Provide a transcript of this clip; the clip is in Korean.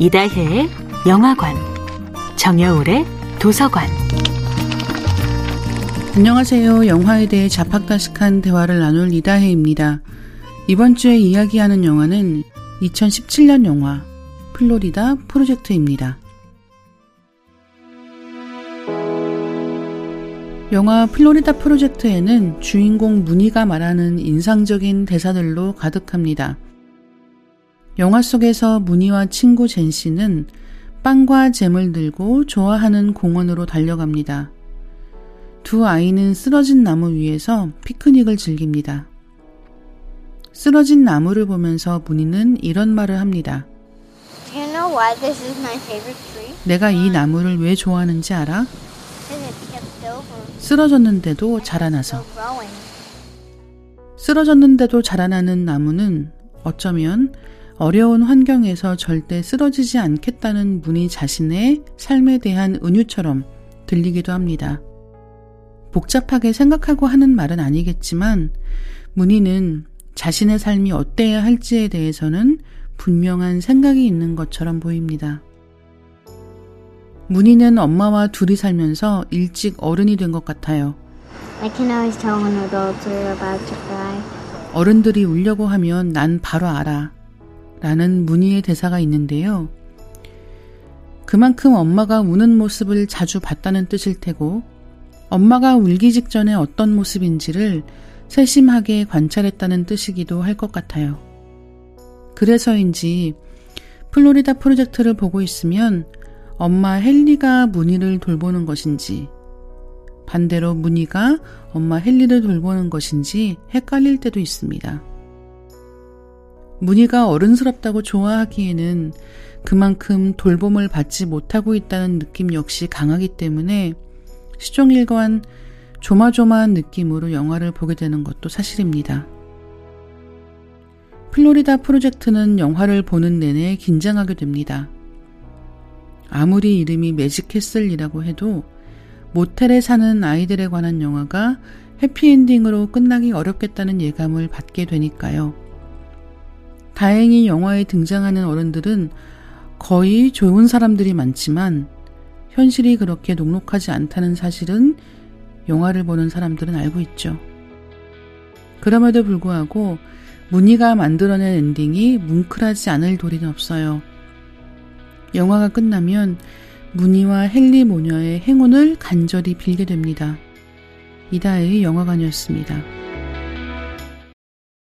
이다혜의 영화관, 정여울의 도서관. 안녕하세요. 영화에 대해 자팍다식한 대화를 나눌 이다혜입니다. 이번 주에 이야기하는 영화는 2017년 영화 플로리다 프로젝트입니다. 영화 플로리다 프로젝트에는 주인공 무늬가 말하는 인상적인 대사들로 가득합니다. 영화 속에서 무늬와 친구 젠 씨는 빵과 잼을 들고 좋아하는 공원으로 달려갑니다. 두 아이는 쓰러진 나무 위에서 피크닉을 즐깁니다. 쓰러진 나무를 보면서 무늬는 이런 말을 합니다. 내가 이 나무를 왜 좋아하는지 알아? 쓰러졌는데도 자라나서. 쓰러졌는데도 자라나는 나무는 어쩌면 어려운 환경에서 절대 쓰러지지 않겠다는 문희 자신의 삶에 대한 은유처럼 들리기도 합니다. 복잡하게 생각하고 하는 말은 아니겠지만 문희는 자신의 삶이 어때야 할지에 대해서는 분명한 생각이 있는 것처럼 보입니다. 문희는 엄마와 둘이 살면서 일찍 어른이 된 것 같아요. 어른들이 울려고 하면 난 바로 알아. 라는 문희의 대사가 있는데요. 그만큼 엄마가 우는 모습을 자주 봤다는 뜻일 테고, 엄마가 울기 직전에 어떤 모습인지를 세심하게 관찰했다는 뜻이기도 할 것 같아요. 그래서인지 플로리다 프로젝트를 보고 있으면 엄마 헨리가 문희를 돌보는 것인지, 반대로 문희가 엄마 헨리를 돌보는 것인지 헷갈릴 때도 있습니다. 문희가 어른스럽다고 좋아하기에는 그만큼 돌봄을 받지 못하고 있다는 느낌 역시 강하기 때문에 시종일관 조마조마한 느낌으로 영화를 보게 되는 것도 사실입니다. 플로리다 프로젝트는 영화를 보는 내내 긴장하게 됩니다. 아무리 이름이 매직캐슬이라고 해도 모텔에 사는 아이들에 관한 영화가 해피엔딩으로 끝나기 어렵겠다는 예감을 받게 되니까요. 다행히 영화에 등장하는 어른들은 거의 좋은 사람들이 많지만 현실이 그렇게 녹록하지 않다는 사실은 영화를 보는 사람들은 알고 있죠. 그럼에도 불구하고 문희가 만들어낸 엔딩이 뭉클하지 않을 도리는 없어요. 영화가 끝나면 문희와 헨리 모녀의 행운을 간절히 빌게 됩니다. 이다혜의 영화관이었습니다.